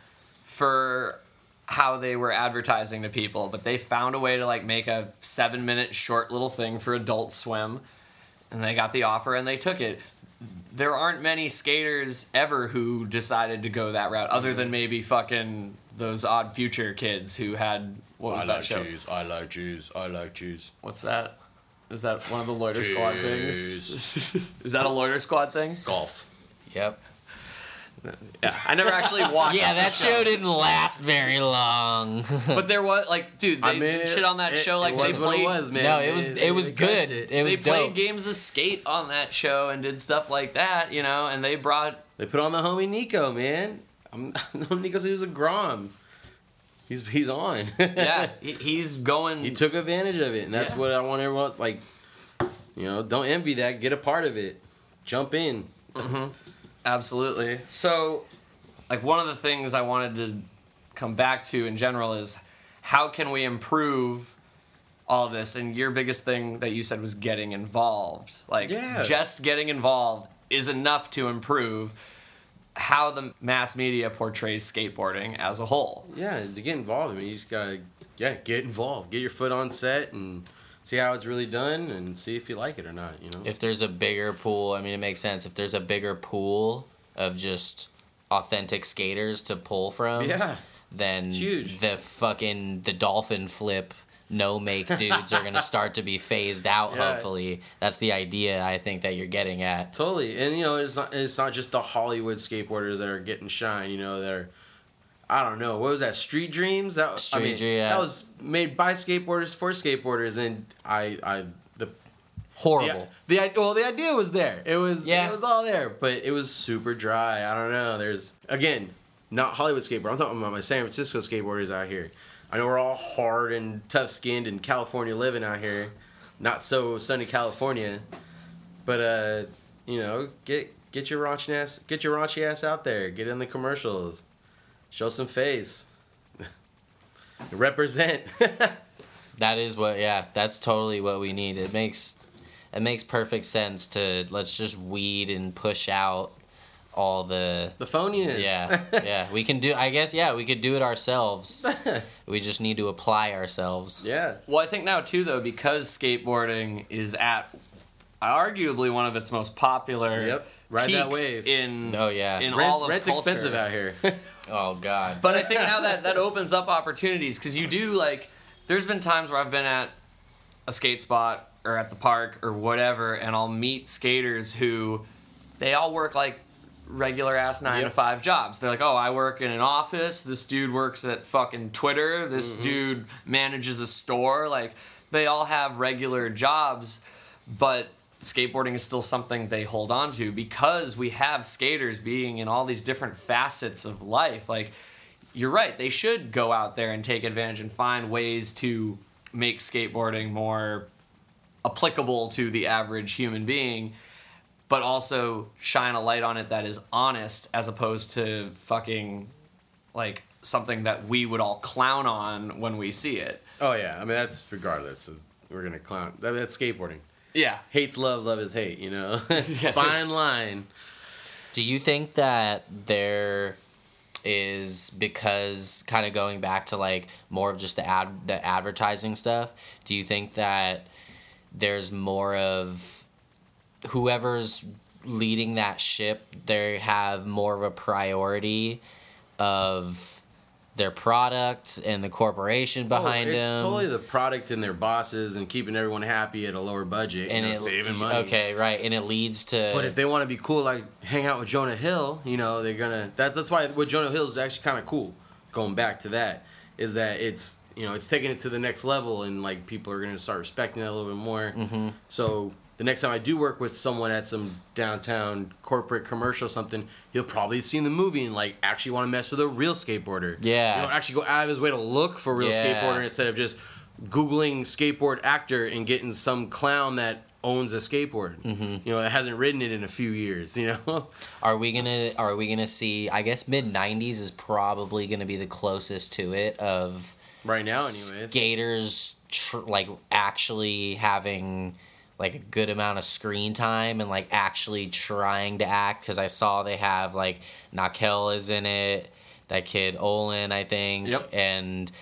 for how they were advertising to people, but they found a way to like make a seven minute short little thing for Adult Swim, and they got the offer and they took it. There aren't many skaters ever who decided to go that route, other than mm-hmm. maybe fucking those Odd Future kids who had what was that show? i like cheese i like cheese What's that? Is that one of the Loiter Squad things? Is that a Loiter Squad thing? golf Yep. Yeah, I never actually watched. Yeah, that show didn't last very long. But there was like, dude, they I mean, shit on that it- show. Like it they was what played, it was, man. no, it was They- it was they good. it. It, was they played dope. games of skate on that show and did stuff like that, you know. And they brought they put on the homie nico man i'm nico said he was a grom he's he's on yeah, he, he's going. he took advantage of it and that's Yeah. what i want everyone else like you know don't envy that get a part of it jump in mm-hmm. Absolutely. So, like, one of the things I wanted to come back to in general is how can we improve all of this? And your biggest thing that you said was getting involved. Like, Yeah. just getting involved is enough to improve how the mass media portrays skateboarding as a whole. Yeah, to get involved, I mean, you just gotta, yeah, get involved. Get your foot on set and see how it's really done and see if you like it or not, you know? if there's a bigger pool, I mean, it makes sense. If there's a bigger pool of just authentic skaters to pull from, yeah. then It's huge. the fucking the dolphin flip no make dudes are gonna start to be phased out. Yeah. Hopefully, that's the idea. I think that you're getting at. Totally. And, you know, it's not, it's not just the Hollywood skateboarders that are getting shine, you know, they're I don't know, what was that, Street Dreams? That, I Street mean, Dream, yeah. That was made by skateboarders for skateboarders, and I, I, the, Horrible. the, the, well, the idea was there. It was, Yeah. it was all there, but it was super dry. I don't know. There's, again, not Hollywood skateboard. I'm talking about my San Francisco skateboarders out here. I know we're all hard and tough skinned and California living out here. Not so sunny California. But uh, you know, get get your raunchy ass get your raunchy ass out there. Get in the commercials. Show some face. Represent. That is what yeah, that's totally what we need. It makes it makes perfect sense to let's just weed and push out all the the phoniness. Yeah. Yeah. We can do I guess yeah, we could do it ourselves. we just need to apply ourselves. Yeah. Well, I think now too though because skateboarding is at arguably one of its most popular Yep. Ride that peaks wave. in Oh yeah. in Rent's, all of rent's culture. expensive out here. Oh god. But I think now that that opens up opportunities because you do like. There's been times where I've been at a skate spot or at the park or whatever, and I'll meet skaters who they all work like regular ass nine to five jobs. They're like, oh, I work in an office. This dude works at fucking Twitter. This Mm-hmm. dude manages a store. Like they all have regular jobs, but skateboarding is still something they hold on to because we have skaters being in all these different facets of life. Like you're right, they should go out there and take advantage and find ways to make skateboarding more applicable to the average human being but also shine a light on it that is honest as opposed to fucking like something that we would all clown on when we see it. oh yeah. I mean that's regardless. Of, we're gonna clown. That, that's skateboarding. Yeah. Hate's love, love is hate. You know. Fine line. Do you think that there is because kind of going back to like more of just the ad the advertising stuff? Do you think that there's more of whoever's leading that ship, they have more of a priority of their product and the corporation behind oh, it's them? totally the product and their bosses and keeping everyone happy at a lower budget and you know, it saving money. Okay, right, and it leads to But if they want to be cool, like hang out with Jonah Hill, you know, they're gonna. That's that's why what Jonah Hill is actually kind of cool. Going back to that, is that it's you know it's taking it to the next level, and like people are gonna start respecting that a little bit more. Mm-hmm. So the next time I do work with someone at some downtown corporate commercial or something, he'll probably have seen the movie and like actually want to mess with a real skateboarder. Yeah. you know, actually go out of his way to look for a real Yeah. skateboarder instead of just googling skateboard actor and getting some clown that owns a skateboard. Mm-hmm. You know, that hasn't ridden it in a few years. You know. Are we gonna Are we gonna see? I guess mid '90s is probably gonna be the closest to it of Right now, anyways. skaters tr- like actually having like a good amount of screen time and like actually trying to act. Because I saw they have like Nakel is in it, that kid Olan, I think, Yep. and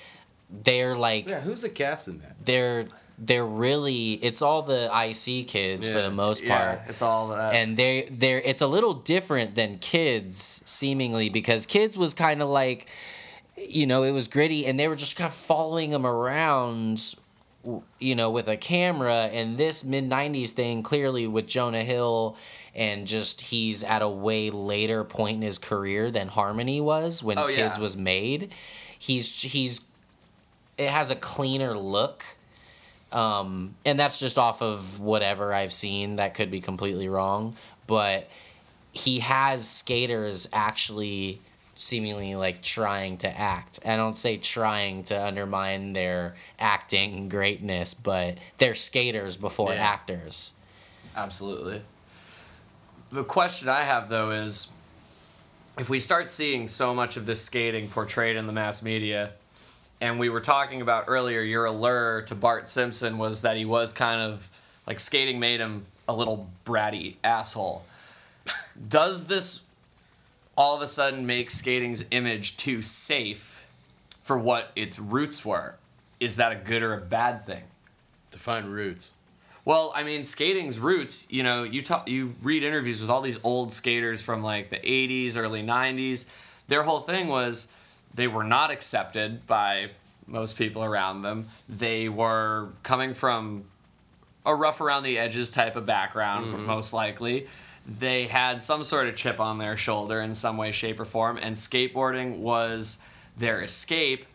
they're like Yeah, who's the cast in that? they're they're really it's all the IC kids for the most part. Yeah, it's all that. and they they're it's a little different than kids seemingly because kids was kind of like you know it was gritty and they were just kind of following him around you know with a camera and this mid 90s thing clearly with jonah hill and just he's at a way later point in his career than harmony was when Oh, kids yeah. was made he's he's it has a cleaner look um, and that's just off of whatever I've seen. That could be completely wrong, but he has skaters actually seemingly like trying to act. I don't say trying to undermine their acting greatness, but they're skaters before Yeah. actors. Absolutely. The question I have though is if we start seeing so much of this skating portrayed in the mass media, and we were talking about earlier, your allure to Bart Simpson was that he was kind of like skating made him a little bratty asshole. Does this all of a sudden make skating's image too safe for what its roots were? Is that a good or a bad thing? Define roots. Well, I mean, skating's roots. You know, you talk, you read interviews with all these old skaters from like the '80s, early '90s. Their whole thing was they were not accepted by most people around them. They were coming from a rough around the edges type of background, mm-hmm. most likely. They had some sort of chip on their shoulder in some way, shape, or form, and skateboarding was their escape.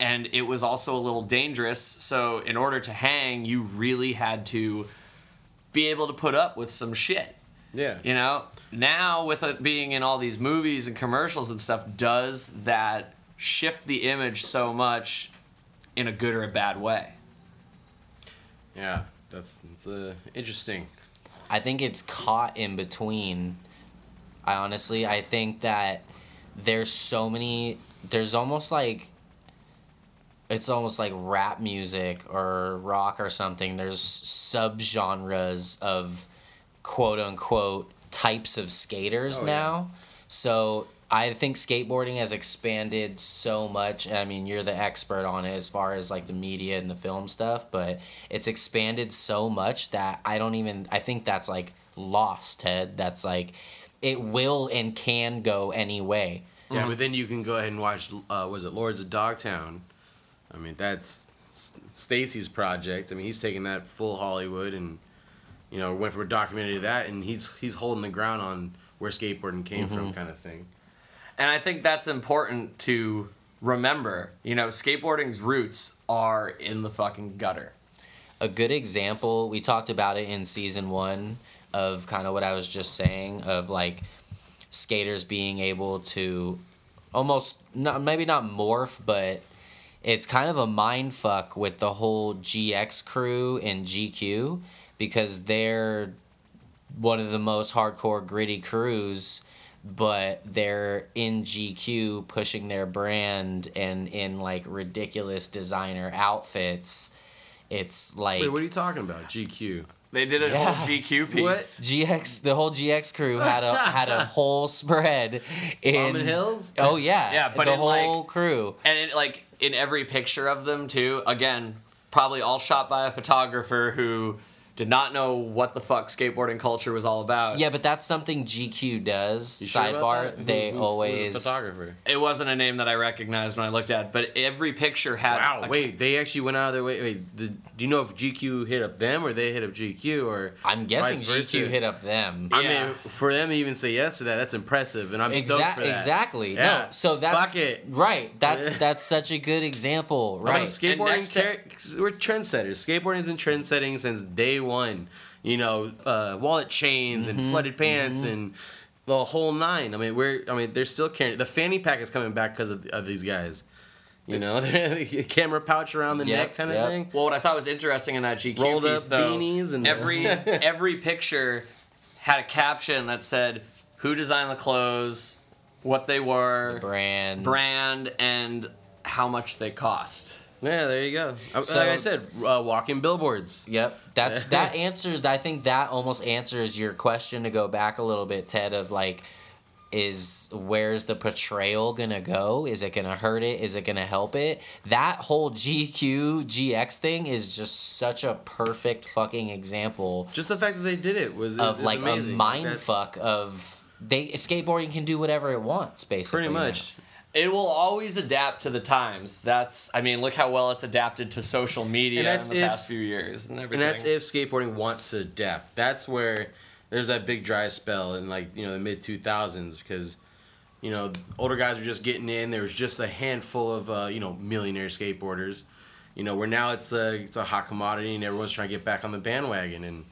And it was also a little dangerous. So, in order to hang, you really had to be able to put up with some shit. Yeah. You know, now with it being in all these movies and commercials and stuff, does that shift the image so much in a good or a bad way? Yeah. That's, that's uh, interesting. I think it's caught in between. I honestly, I think that there's so many. There's almost like. It's almost like rap music or rock or something. There's subgenres of quote unquote types of skaters Oh, yeah. now. So I think skateboarding has expanded so much. I mean, you're the expert on it as far as like the media and the film stuff, but it's expanded so much that I don't even I think that's like lost, Ted. That's like it will and can go any way. Yeah, but then you can go ahead and watch. Uh, was it Lords of Dogtown? I mean, that's S- Stacy's project. I mean, he's taking that full Hollywood and you know went from a documentary to that, and he's he's holding the ground on where skateboarding came from, kind of thing. And I think that's important to remember. You know, skateboarding's roots are in the fucking gutter. a good example we talked about it in season one of kind of what i was just saying of like skaters being able to almost not maybe not morph but it's kind of a mind fuck with the whole gx crew and gq because they're one of the most hardcore gritty crews but they're in GQ pushing their brand and in like ridiculous designer outfits. It's like Wait, what are you talking about? GQ. They did a Yeah. whole GQ piece. What? GX, the whole GX crew had a had a whole spread in Almond Hills? Oh yeah, Yeah, but the in, whole like, crew. And it, like in every picture of them too, again, probably all shot by a photographer who did not know what the fuck skateboarding culture was all about. Yeah, but that's something GQ does. You sure about Sidebar, that? They who- who's always the photographer. It wasn't a name that I recognized when I looked at, but every picture had Wow, a- wait, they actually went out of their way. Wait, the, do you know if GQ hit up them or they hit up GQ or? I'm guessing vice versa? GQ hit up them. I Yeah. mean, for them to even say yes to that, that's impressive, and I'm stoked for that. exactly. Yeah. No, so that's Fuck it. right. That's that's such a good example, Right. right? Skateboarding, next step- car- we're trendsetters. Skateboarding's been trendsetting since day one. You know, uh, wallet chains Mm-hmm. and flooded pants and the whole nine. I mean, we're. I mean, they're still carrying. The fanny pack is coming back because of, of these guys. You know, the camera pouch around the Yep, neck kind of yep. thing. Well, what I thought was interesting in that GQ Rolled piece, up though, beanies and- every every picture had a caption that said who designed the clothes, what they were, Brand. brand, and how much they cost. Yeah, there you go. Uh, So- like I said, uh, walking billboards. Yep. That's that answers I think that almost answers your question to go back a little bit, Ted, of like is where's the portrayal gonna go? Is it gonna hurt it? Is it gonna help it? That whole GQ GX thing is just such a perfect fucking example Just the fact that they did it was of is like amazing. a mind That's fuck of they skateboarding can do whatever it wants, basically. Pretty now. It will always adapt to the times. That's, I mean, look how well it's adapted to social media in the if- past few years and everything. And that's if skateboarding wants to adapt. That's where there's that big dry spell in like you know the mid two thousands because you know older guys were just getting in. There was just a handful of uh, you know millionaire skateboarders. You know where now it's a it's a hot commodity and everyone's trying to get back on the bandwagon and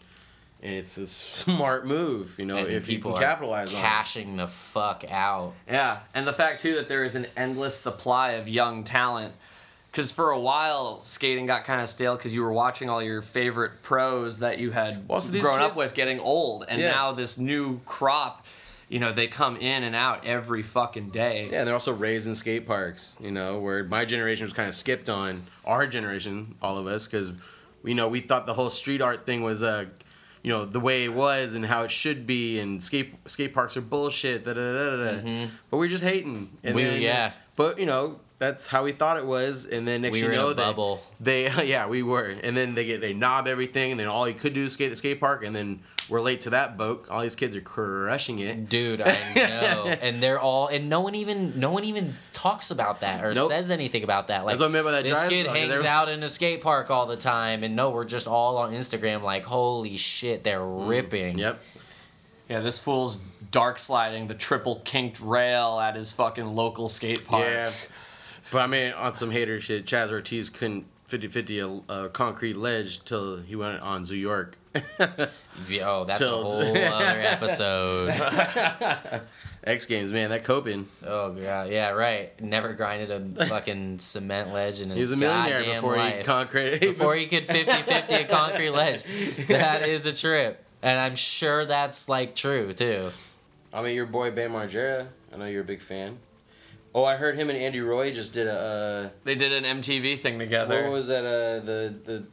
and it's a smart move. You know And if you people can are capitalize on it. cashing the fuck out. Yeah, and the fact too that there is an endless supply of young talent. Because for a while, skating got kind of stale because you were watching all your favorite pros that you had Well, so these grown up with getting old, and Yeah. now this new crop, you know, they come in and out every fucking day. Yeah, and they're also raised in skate parks, you know, where my generation was kind of skipped on our generation, all of us, because, you know, we thought the whole street art thing was, uh, you know, the way it was and how it should be, and skate skate parks are bullshit, da da da da. da. Mm-hmm. But we're just hating. And We- then, yeah. But you know, that's how we thought it was, and then next We you were in know, a they- bubble. They, yeah, we were, and then they get they knob everything, and then all you could do is skate the skate park, and then we're late to that boat. All these kids are crushing it. Dude, I know, and they're all, and no one even, no one even talks about that or Nope. says anything about that. Like, That's what I meant by that this kid spell, hangs they're- out in a skate park all the time, and no, we're just all on Instagram. Like, holy shit, they're ripping. Mm. Yep. Yeah, this fool's dark sliding the triple kinked rail at his fucking local skate park. Yeah. But I mean, on some hater shit, Chaz Ortiz couldn't 50 50 a, a concrete ledge till he went on Zoo York. Yeah, Oh, that's a whole other episode. X Games, man, that coping. Oh god, yeah, right. Never grinded a fucking cement ledge in his He was a millionaire goddamn before life. he concrete. before he could 50-50 a concrete ledge. That is a trip. and I'm sure that's like true too. I mean, your boy Bam Margera. I know you're a big fan. Oh, I heard him and Andy Roy just did a. They did an MTV thing Uh, together. what was that? Uh, the the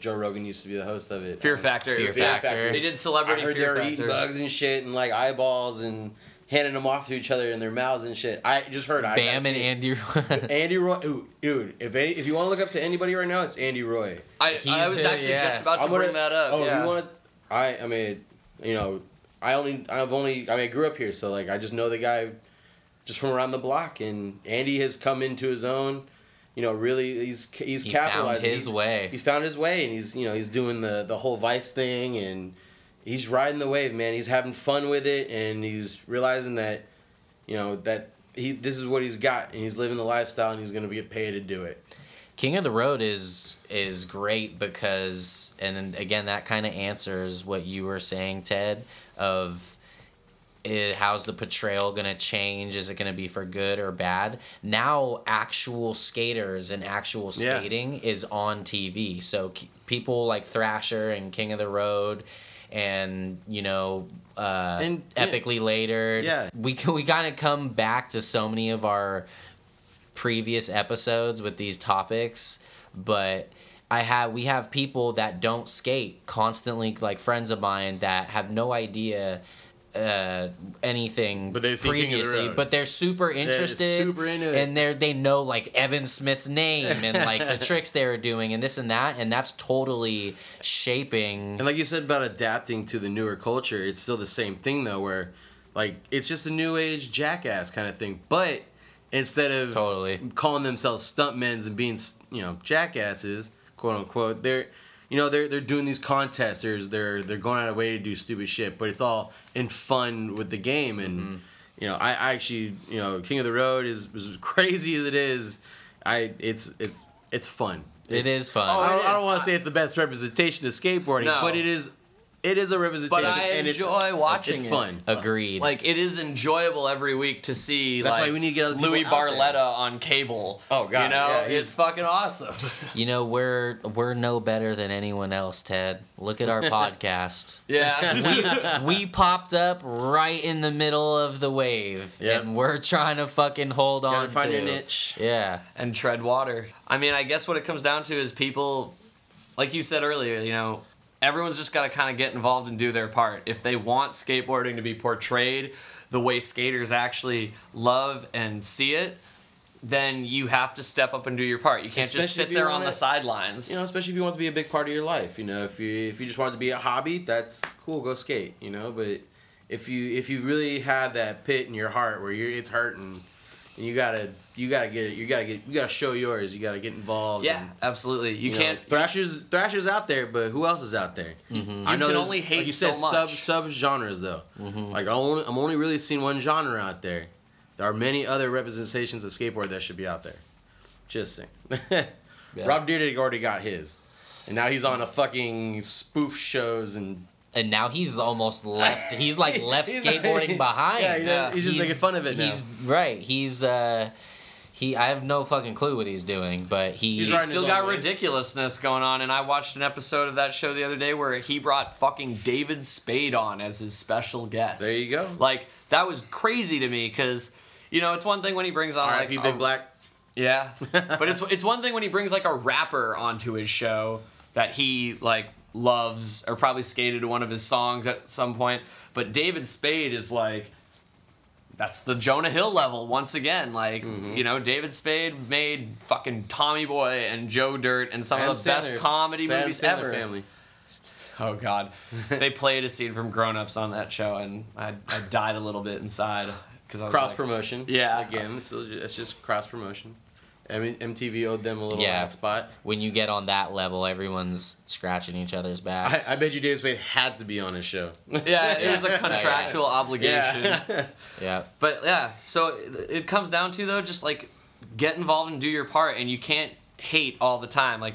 Joe Rogan used to be the host of it. Fear Factor. Fear Fear Factor. Factor. They did I Celebrity heard they Fear were Factor. eating bugs and shit and like eyeballs and handing them off to each other in their mouths and shit. I just heard. I Bam gotta and see it. Andy. Andy Roy, ooh, dude. If any, if you want to look up to anybody right now, it's Andy Roy. I, I was actually yeah. just about to I'm gonna- bring that up. Oh, yeah. you want? I I mean, you know, I only I've only I mean I grew up here, so like I just know the guy, just from around the block, and Andy has come into his own. You know, really, he's he's He found capitalized his he's, way. He's found his way, and he's you know he's doing the the whole Vice thing, and he's riding the wave, man. He's having fun with it, and he's realizing that, you know, that he this is what he's got, and he's living the lifestyle, and he's gonna get paid to do it. King of the Road is is great because, and again, that kind of answers what you were saying, Ted. Of eh, how's the portrayal gonna change? Is it gonna be for good or bad? Now, actual skaters and actual Yeah. skating is on TV. So k- people like Thrasher and King of the Road, and you know. Uh, And, yeah. epically later, Yeah. we we kind of come back to so many of our previous episodes with these topics, but I have we have people that don't skate constantly, like friends of mine that have no idea uh, anything But they've seen King of the previously, but they're super interested, super into it. and they're they know like Evan Smith's name and like the tricks they were doing and this and that, and that's totally shaping. And like you said about adapting to the newer culture, it's still the same thing though, where like it's just a new age jackass kind of thing. But instead of Totally. calling themselves stuntmen and being you know jackasses, quote unquote, they're you know they're they're doing these contests. There's they're they're going out of way to do stupid shit, but it's all in fun with the game. And Mm-hmm. you know I, I actually you know King of the Road is as crazy as it is. I it's it's it's fun. It It's- fun. Oh, I don't, it I is. don't want to say it's the best representation of skateboarding, No. but it is. It is a representation, But I and enjoy it's, watching It's it. fun. Agreed. Like it is enjoyable every week to see. That's why we need to get other Louie out there. Barletta on cable. Oh, God, you know yeah, it's fucking awesome. You know, we're we're no better than anyone else, Ted. Look at our podcast. yeah, we popped up right in the middle of the wave, Yep. and we're trying to fucking hold Gotta on find to your niche. Yeah, and tread water. I mean, I guess what it comes down to is people, like you said earlier, you know, everyone's just got to kind of get involved and do their part. If they want skateboarding to be portrayed the way skaters actually love and see it, then you have to step up and do your part. You can't Especially just sit there on wanna- the sidelines. You know, especially if you want to be a big part of your life. You know, if you if you just want it to be a hobby, that's cool. Go skate. You know, but if you if you really have that pit in your heart where you're it's hurting, and you gotta you gotta get it. You gotta get you gotta show yours. You gotta get involved. yeah, and, absolutely. You, you can't. Thrasher's Thrasher's out there, but who else is out there? Mm-hmm. I You know can only hate like you so said, sub sub genres though. Mm-hmm. Like I only, I'm only really seeing one genre out there. There are many other representations of skateboard that should be out there. Just saying. Yeah. Rob Dyrdek already got his, and now he's on a fucking spoof shows and. And now he's almost left. He's like left He's- skateboarding behind. Yeah, he does- he's just making fun of it now. He's right. He's uh, he. I have no fucking clue what he's doing, but he. He's He's still got own wave. ridiculousness going on, and I watched an episode of that show the other day where he brought fucking David Spade on as his special guest. There you go. Like that was crazy to me because you know it's one thing when he brings on like R.I.P. a- Big Black. yeah, but it's it's one thing when he brings like a rapper onto his show that he like loves or probably skated to one of his songs at some point. But David Spade is like that's the Jonah Hill level once again. Like Mm-hmm. you know, David Spade made fucking Tommy Boy and Joe Dirt and some Adam of the best comedy Adam movies Sandler ever. Family. Oh God, they played a scene from Grown Ups on that show, and I, I died a little bit inside because I Cross like, promotion. Yeah. Again, it's, still ju- it's just cross promotion. I mean, MTV owed them a little Yeah. spot. when you get on that level, everyone's scratching each other's I, backs. I bet you David Spade had to be on his show. Yeah, it was a contractual obligation. Yeah. yeah. But yeah, so it- it comes down to though, just like get involved and do your part, and you can't hate all the time. Like,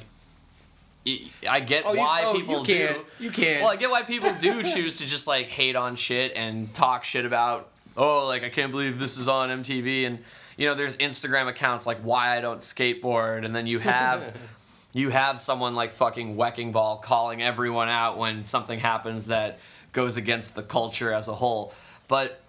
I get Oh, you- why oh, people you do. You can't. Well, I get why people do choose to just like hate on shit and talk shit about. Oh, like I can't believe this is on MTV, and you know, there's Instagram accounts like why I don't skateboard, and then you have. You have someone like fucking Wecking Ball calling everyone out when something happens that goes against the culture as a whole. But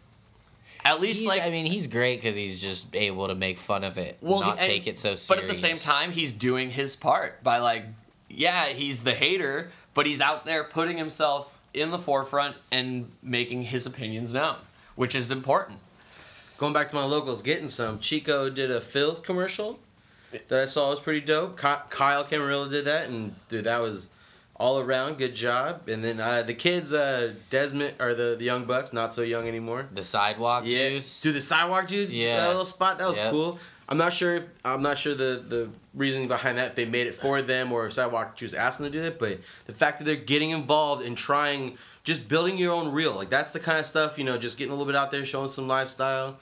at least He's- like I mean, he's great because he's just able to make fun of it, well, not take it so serious. But at the same time, he's doing his part by like, yeah, he's the hater, but he's out there putting himself in the forefront and making his opinions known, which is important. Going back to my locals, getting some. Chico did a Philz commercial that I saw was pretty dope. Kyle Camarillo did that, and dude, that was all around good job. And then uh, the kids, uh, Desmond or the the young bucks, not so young anymore. the sidewalk Yeah, juice. dude, the sidewalk dude, Yeah. that little spot, that was Yep. cool. I'm not sure if I'm not sure the the reasoning behind that. If they made it for them or if sidewalk juice asked them to do it, but the fact that they're getting involved and trying, just building your own reel, like that's the kind of stuff you know, just getting a little bit out there, showing some lifestyle.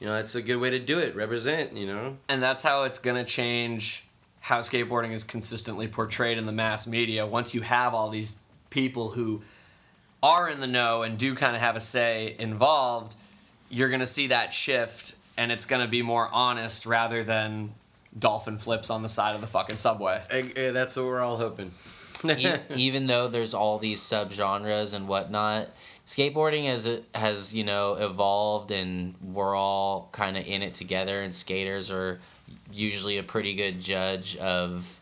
You know, that's a good way to do it. Represent, you know. and that's how it's to change how skateboarding is consistently portrayed in the mass media once you have all these people who are in the know and do kind of have a say involved you're to see that shift and it's going to be more honest rather than dolphin flips on the side of the fucking subway Eh, eh, that's what we're all hoping. E- even though there's all these subgenres and whatnot, skateboarding has has you know evolved, and we're all kind of in it together. And skaters are usually a pretty good judge of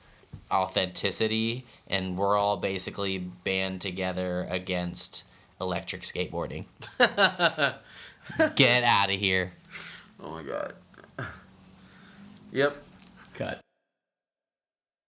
authenticity, and we're all basically band together against electric skateboarding. Get out of here. Oh my god. Yep. cut